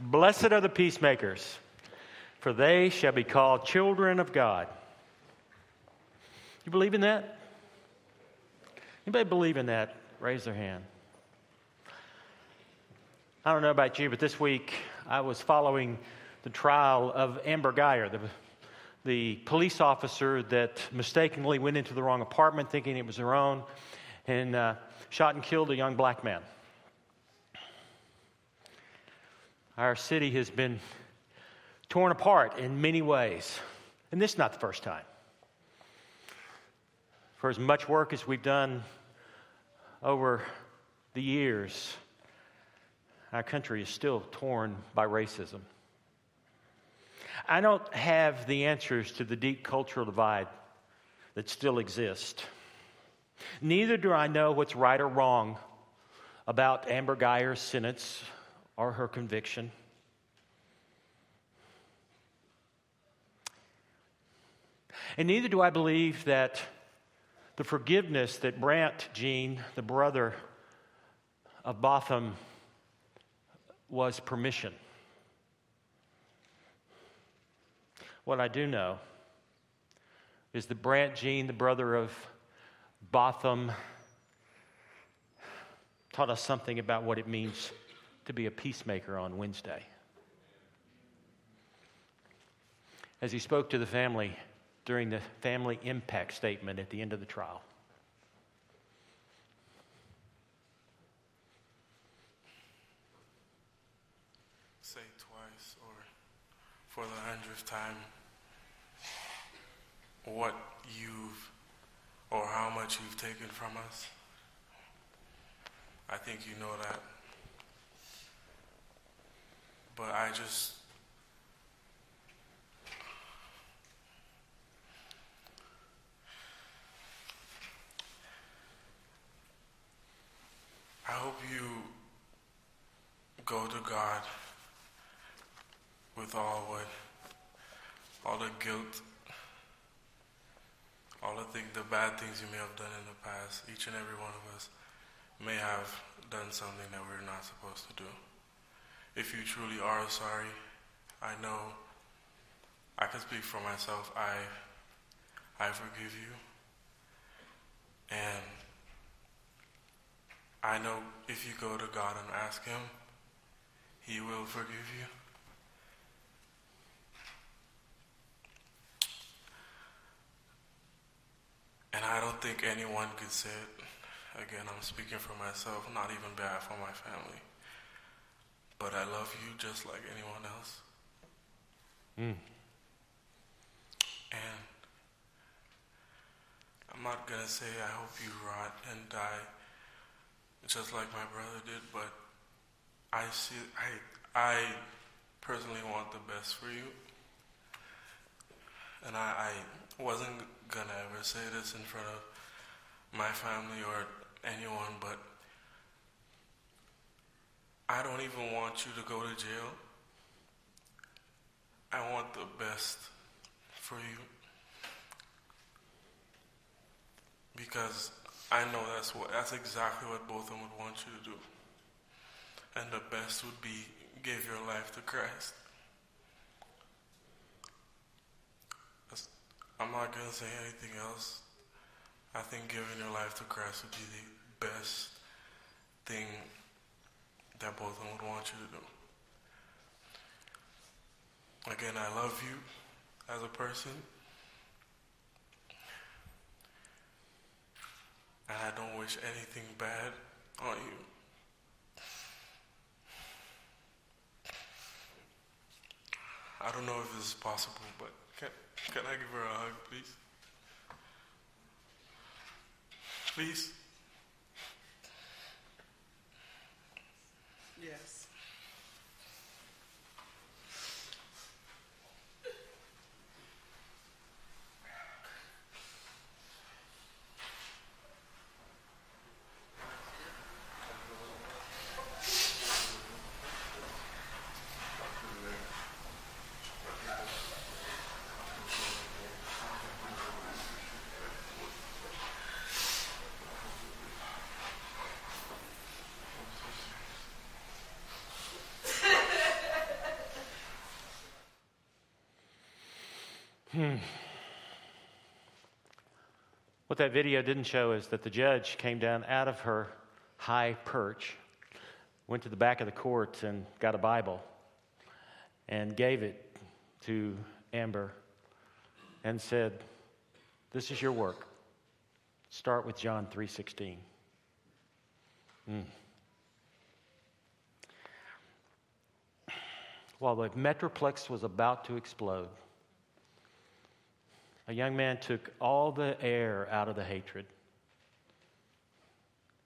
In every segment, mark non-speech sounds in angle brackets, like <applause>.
Blessed are the peacemakers, for they shall be called children of God. You believe in that? Anybody believe in that? Raise their hand. I don't know about you, but this week I was following the trial of Amber Guyger, the, the police officer that mistakenly went into the wrong apartment thinking it was her own and uh, shot and killed a young black man. Our city has been torn apart in many ways, and this is not the first time. For as much work as we've done over the years, our country is still torn by racism. I don't have the answers to the deep cultural divide that still exists. Neither do I know what's right or wrong about Amber Guyger's sentence or her conviction. And neither do I believe that the forgiveness that Brandt Jean, the brother of Botham, was permission. What I do know is that Brandt Jean, the brother of Botham, taught us something about what it means to be a peacemaker on Wednesday. As he spoke to the family during the family impact statement at the end of the trial. Say twice or for the hundredth time what you've or how much you've taken from us. I think you know that. But I just I hope you go to God with all what all the guilt all the things, the bad things you may have done in the past, each and every one of us may have done something that we're not supposed to do. If you truly are sorry, I know I can speak for myself. I I forgive you. And I know if you go to God and ask him, he will forgive you. And I don't think anyone could say it. Again, I'm speaking for myself, not even bad for my family. But I love you just like anyone else. Mm. And I'm not going to say I hope you rot and die just like my brother did, but I see I I personally want the best for you. And I, I wasn't gonna ever say this in front of my family or anyone, but I don't even want you to go to jail. I want the best for you. Because I know that's what that's exactly what Botham would want you to do. And the best would be give your life to Christ. I'm not going to say anything else. I think giving your life to Christ would be the best thing that Botham would want you to do. Again, I love you as a person. And I don't wish anything bad on you. I don't know if this is possible, but can, can I give her a hug, please? Please? Hmm. What that video didn't show is that the judge came down out of her high perch, went to the back of the court and got a Bible and gave it to Amber and said, "This is your work. Start with John 3:16." Mm. While the metroplex was about to explode, a young man took all the air out of the hatred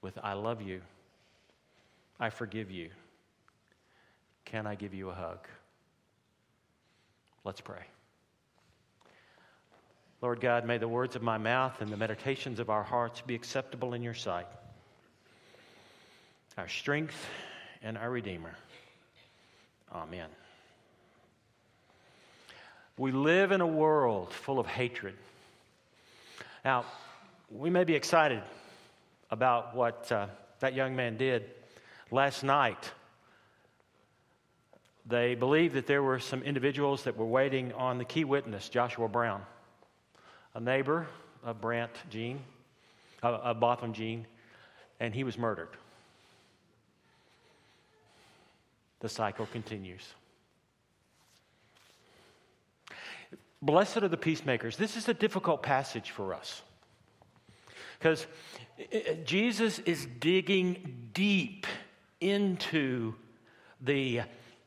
with, I love you. I forgive you. Can I give you a hug? Let's pray. Lord God, may the words of my mouth and the meditations of our hearts be acceptable in your sight, our strength and our Redeemer. Amen. We live in a world full of hatred. Now, we may be excited about what uh, that young man did last night. They believe that there were some individuals that were waiting on the key witness, Joshua Brown, a neighbor of Brandt Jean, uh, of Botham Jean, and he was murdered. The cycle continues. Blessed are the peacemakers. This is a difficult passage for us because Jesus is digging deep into the,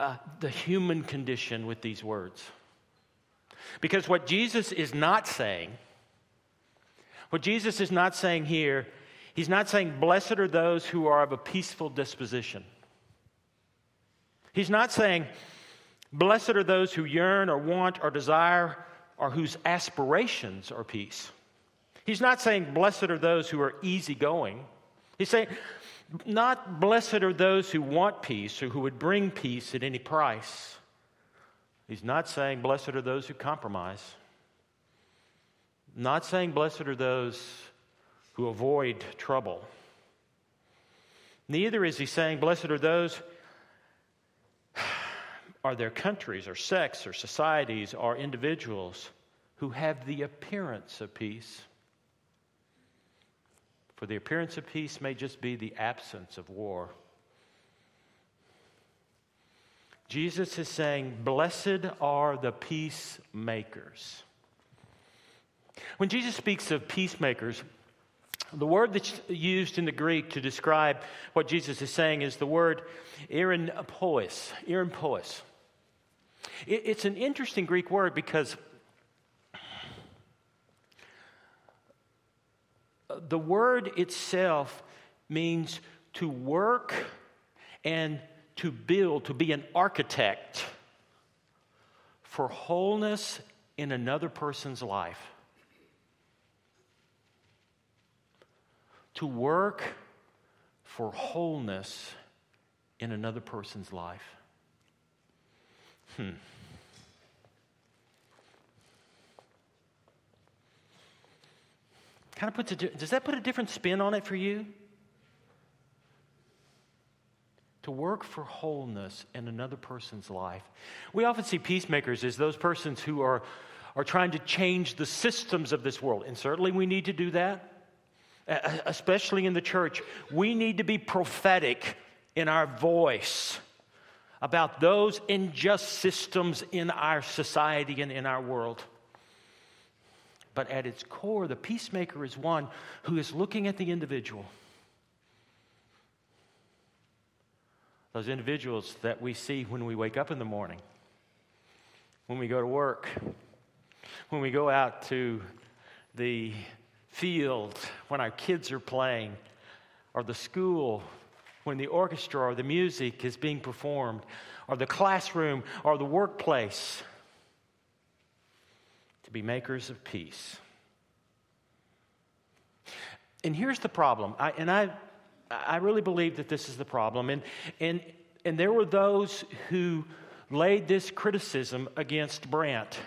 uh, the human condition with these words. Because what Jesus is not saying, what Jesus is not saying here, he's not saying, Blessed are those who are of a peaceful disposition. He's not saying, Blessed are those who yearn or want or desire or whose aspirations are peace. He's not saying, Blessed are those who are easygoing. He's saying, Not blessed are those who want peace or who would bring peace at any price. He's not saying, Blessed are those who compromise. Not saying, Blessed are those who avoid trouble. Neither is he saying, Blessed are those are there countries or sects or societies or individuals who have the appearance of peace. For the appearance of peace may just be the absence of war. Jesus is saying, Blessed are the peacemakers. When Jesus speaks of peacemakers, the word that's used in the Greek to describe what Jesus is saying is the word erinpois. Erinpois. It's an interesting Greek word because the word itself means to work and to build, to be an architect for wholeness in another person's life. To work for wholeness in another person's life. Hmm. Kind of puts a, does that put a different spin on it for you? To work for wholeness in another person's life. We often see peacemakers as those persons who are, are trying to change the systems of this world. And certainly we need to do that, especially in the church. We need to be prophetic in our voice about those unjust systems in our society and in our world. But at its core, the peacemaker is one who is looking at the individual. Those individuals that we see when we wake up in the morning, when we go to work, when we go out to the field, when our kids are playing, or the school, when the orchestra or the music is being performed, or the classroom or the workplace to be makers of peace. And here's the problem, I, and I, I really believe that this is the problem. And, and, and there were those who laid this criticism against Brandt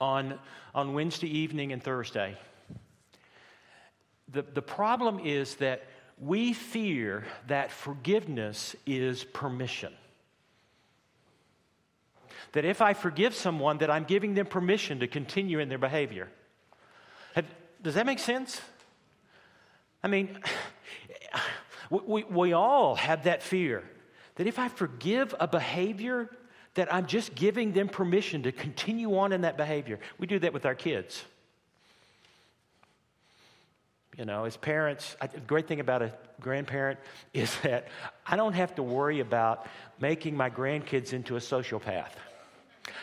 on, on Wednesday evening and Thursday. The, the problem is that we fear that forgiveness is permission. that if I forgive someone, that I'm giving them permission to continue in their behavior. Have, does that make sense? I mean, <sighs> we, we all have that fear that if I forgive a behavior, that I'm just giving them permission to continue on in that behavior. We do that with our kids. You know, as parents, I, the great thing about a grandparent <laughs> is that I don't have to worry about making my grandkids into a sociopath.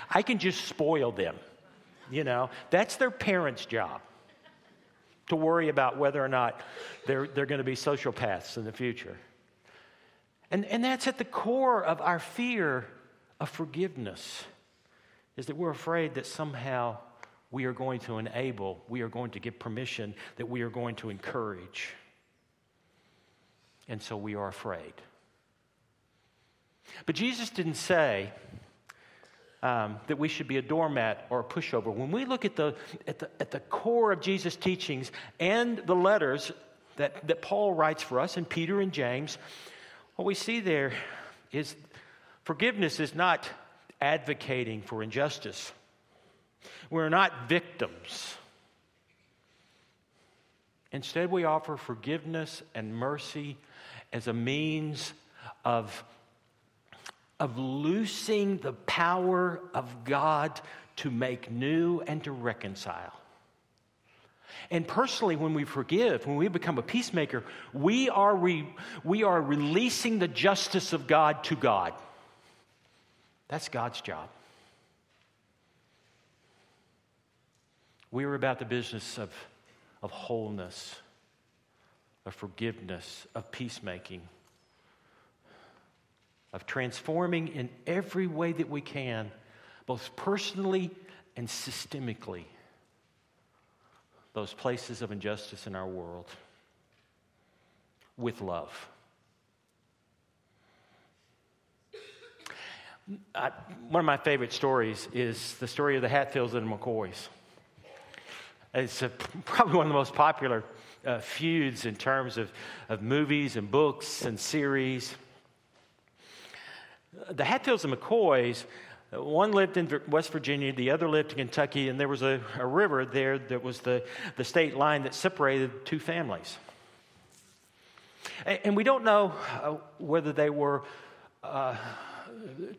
I can just spoil them. You know, that's their parents' job to worry about whether or not they're, they're going to be sociopaths in the future. And, and that's at the core of our fear of forgiveness, is that we're afraid that somehow we are going to enable, we are going to give permission, that we are going to encourage. And so we are afraid. But Jesus didn't say um, that we should be a doormat or a pushover. When we look at the, at the, at the core of Jesus' teachings and the letters that, that Paul writes for us, and Peter and James, what we see there is forgiveness is not advocating for injustice. We're not victims. Instead, we offer forgiveness and mercy as a means of, of loosing the power of God to make new and to reconcile. And personally, when we forgive, when we become a peacemaker, we are, re, we are releasing the justice of God to God. That's God's job. We are about the business of, of wholeness, of forgiveness, of peacemaking, of transforming in every way that we can, both personally and systemically, those places of injustice in our world with love. I, one of my favorite stories is the story of the Hatfields and the McCoys. It's a, probably one of the most popular uh, feuds in terms of, of movies and books and series. The Hatfields and McCoys, one lived in West Virginia, the other lived in Kentucky, and there was a, a river there that was the, the state line that separated two families. And, and we don't know uh, whether they were uh,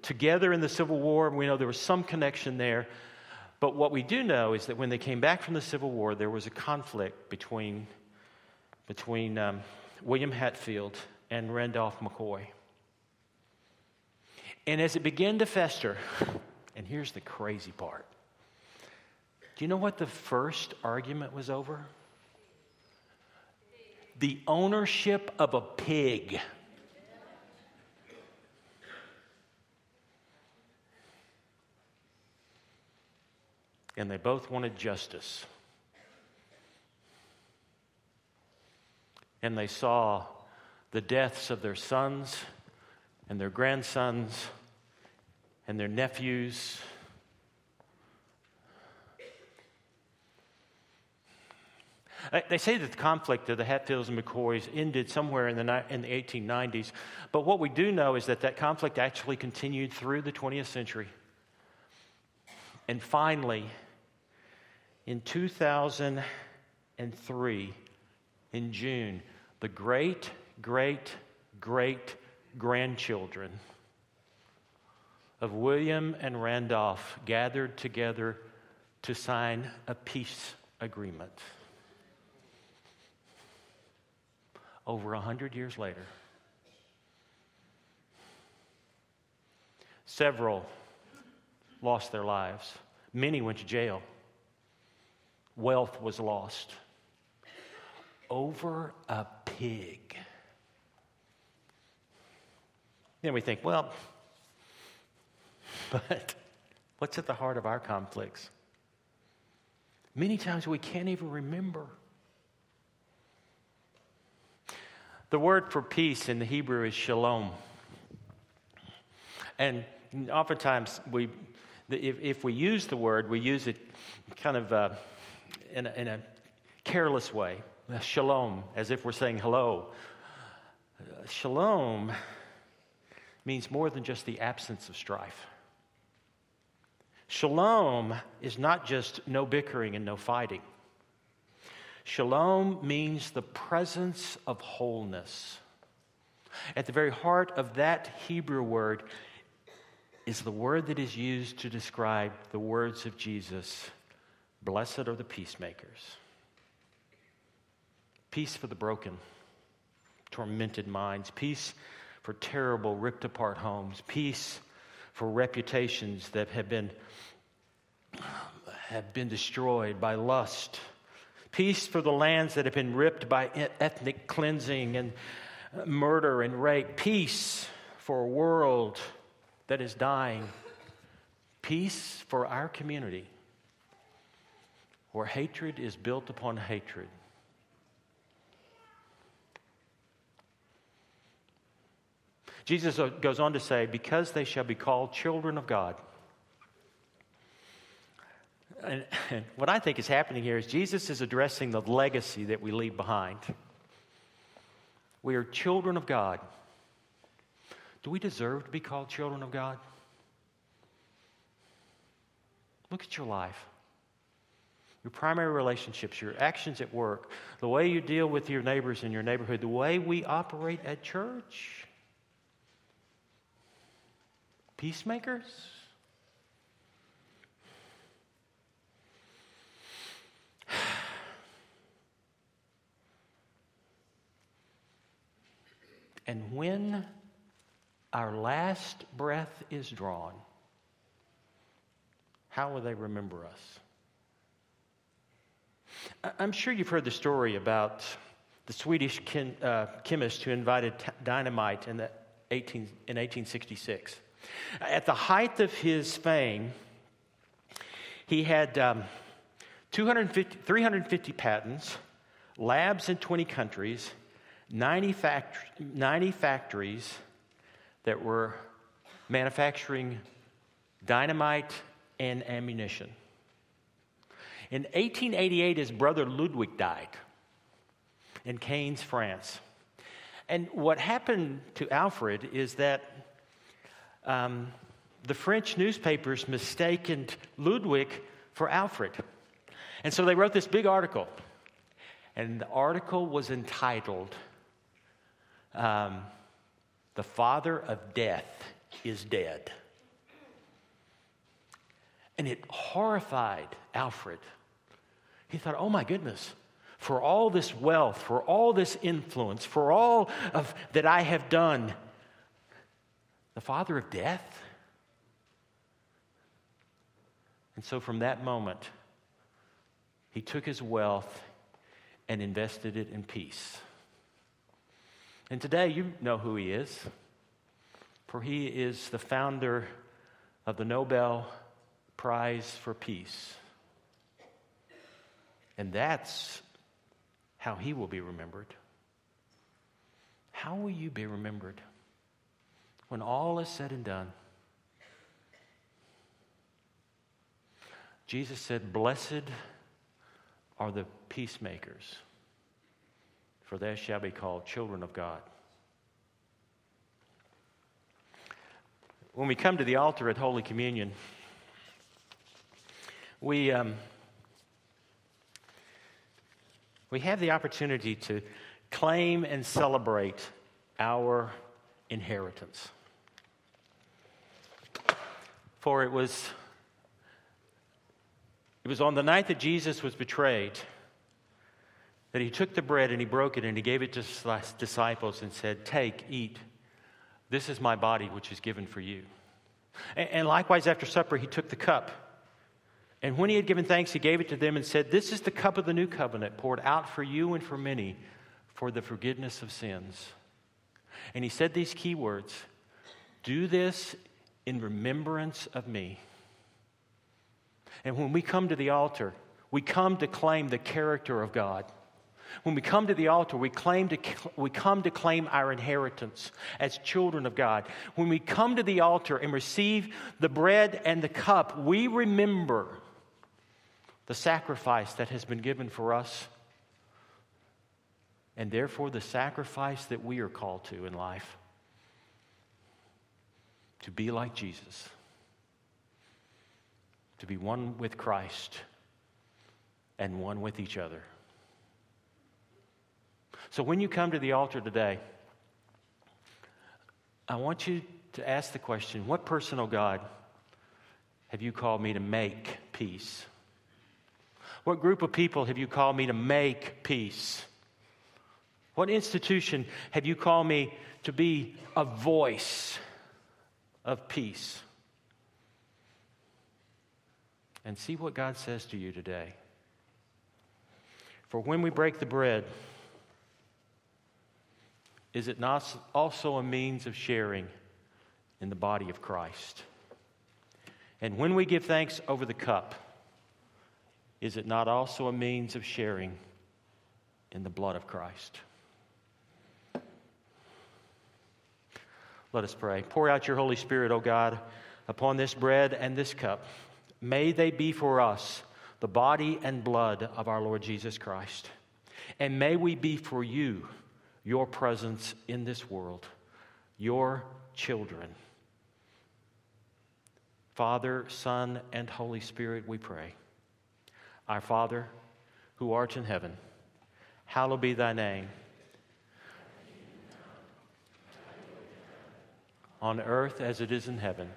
together in the Civil War. We know there was some connection there. But what we do know is that when they came back from the Civil War, there was a conflict between, between um, William Hatfield and Randolph McCoy. And as it began to fester, and here's the crazy part do you know what the first argument was over? The ownership of a pig. And they both wanted justice. And they saw the deaths of their sons and their grandsons and their nephews. Uh, they say that the conflict of the Hatfields and McCoys ended somewhere in the, in the 1890s, but what we do know is that that conflict actually continued through the 20th century. And finally, in 2003, in June, the great, great, great grandchildren of William and Randolph gathered together to sign a peace agreement. Over a hundred years later, several lost their lives, many went to jail wealth was lost over a pig. Then we think, well, but what's at the heart of our conflicts? Many times we can't even remember. The word for peace in the Hebrew is shalom. And oftentimes, we, if, if we use the word, we use it kind of. Uh, in a, in a careless way. Shalom, as if we're saying hello. Shalom means more than just the absence of strife. Shalom is not just no bickering and no fighting. Shalom means the presence of wholeness. At the very heart of that Hebrew word is the word that is used to describe the words of Jesus Blessed are the peacemakers. Peace for the broken, tormented minds, peace for terrible, ripped apart homes, peace for reputations that have been, have been destroyed by lust, peace for the lands that have been ripped by ethnic cleansing and murder and rape, peace for a world that is dying, peace for our community where hatred is built upon hatred. Jesus uh, goes on to say, because they shall be called children of God. And, and, what I think is happening here is Jesus is addressing the legacy that we leave behind. We are children of God. Do we deserve to be called children of God? Look at your life. Your primary relationships, your actions at work, the way you deal with your neighbors in your neighborhood, the way we operate at church. Peacemakers? <sighs> And when our last breath is drawn, how will they remember us? I'm sure you've heard the story about the Swedish kin, uh, chemist who invented dynamite in, the 18, in 1866. At the height of his fame, he had um, 250, 350 patents, labs in 20 countries, 90, fact- 90 factories that were manufacturing dynamite and ammunition. In 1888, his brother Ludwig died in Cannes, France. And what happened to Alfred is that um, the French newspapers mistaken Ludwig for Alfred. And so they wrote this big article. And the article was entitled, um, The Father of Death is Dead. And it horrified Alfred. He thought, oh my goodness, for all this wealth, for all this influence, for all of that I have done, the father of death? And so from that moment, he took his wealth and invested it in peace. And today, you know who he is, for he is the founder of the Nobel Prize for Peace. And that's how he will be remembered. How will you be remembered when all is said and done? Jesus said, Blessed are the peacemakers, for they shall be called children of God. When we come to the altar at Holy Communion, we, um, we have the opportunity to claim and celebrate our inheritance. For it was, it was on the night that Jesus was betrayed that he took the bread and he broke it and he gave it to his disciples and said, Take, eat. This is my body, which is given for you. And likewise, after supper, he took the cup. And when he had given thanks, he gave it to them and said, This is the cup of the new covenant poured out for you and for many for the forgiveness of sins. And he said these key words Do this in remembrance of me. And when we come to the altar, we come to claim the character of God. When we come to the altar, we, claim to, we come to claim our inheritance as children of God. When we come to the altar and receive the bread and the cup, we remember the sacrifice that has been given for us, and therefore the sacrifice that we are called to in life to be like Jesus. to be one with Christ and one with each other. So when you come to the altar today, I want you to ask the question what personal God have you called me to make peace? What group of people have you called me to make peace? What institution have you called me to be a voice of peace? And see what God says to you today. For when we break the bread, is it not also a means of sharing in the body of Christ? And when we give thanks over the cup, is it not also a means of sharing in the blood of Christ? Let us pray. Pour out your Holy Spirit, O God, upon this bread and this cup. May they be for us the body and blood of our Lord Jesus Christ. And may we be for you your presence in this world, your children. Father, Son, and Holy Spirit, we pray. Our Father, who art in heaven, hallowed be thy name. On earth as it is in heaven.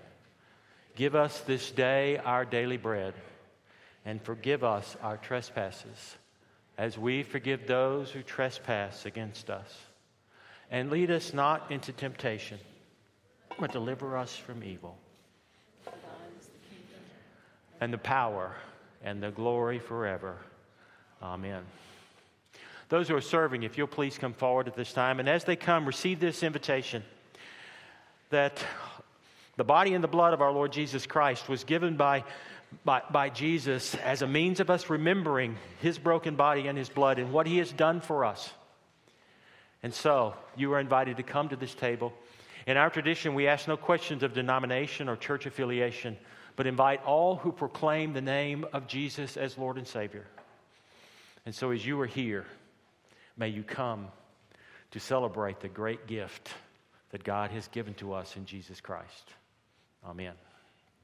Give us this day our daily bread, and forgive us our trespasses as we forgive those who trespass against us. And lead us not into temptation, but deliver us from evil. And the power and the glory forever. Amen. Those who are serving, if you'll please come forward at this time. And as they come, receive this invitation that the body and the blood of our Lord Jesus Christ was given by by, by Jesus as a means of us remembering his broken body and his blood and what he has done for us. And so you are invited to come to this table. In our tradition, we ask no questions of denomination or church affiliation, but invite all who proclaim the name of Jesus as Lord and Savior. And so as you are here, may you come to celebrate the great gift that God has given to us in Jesus Christ. Amen.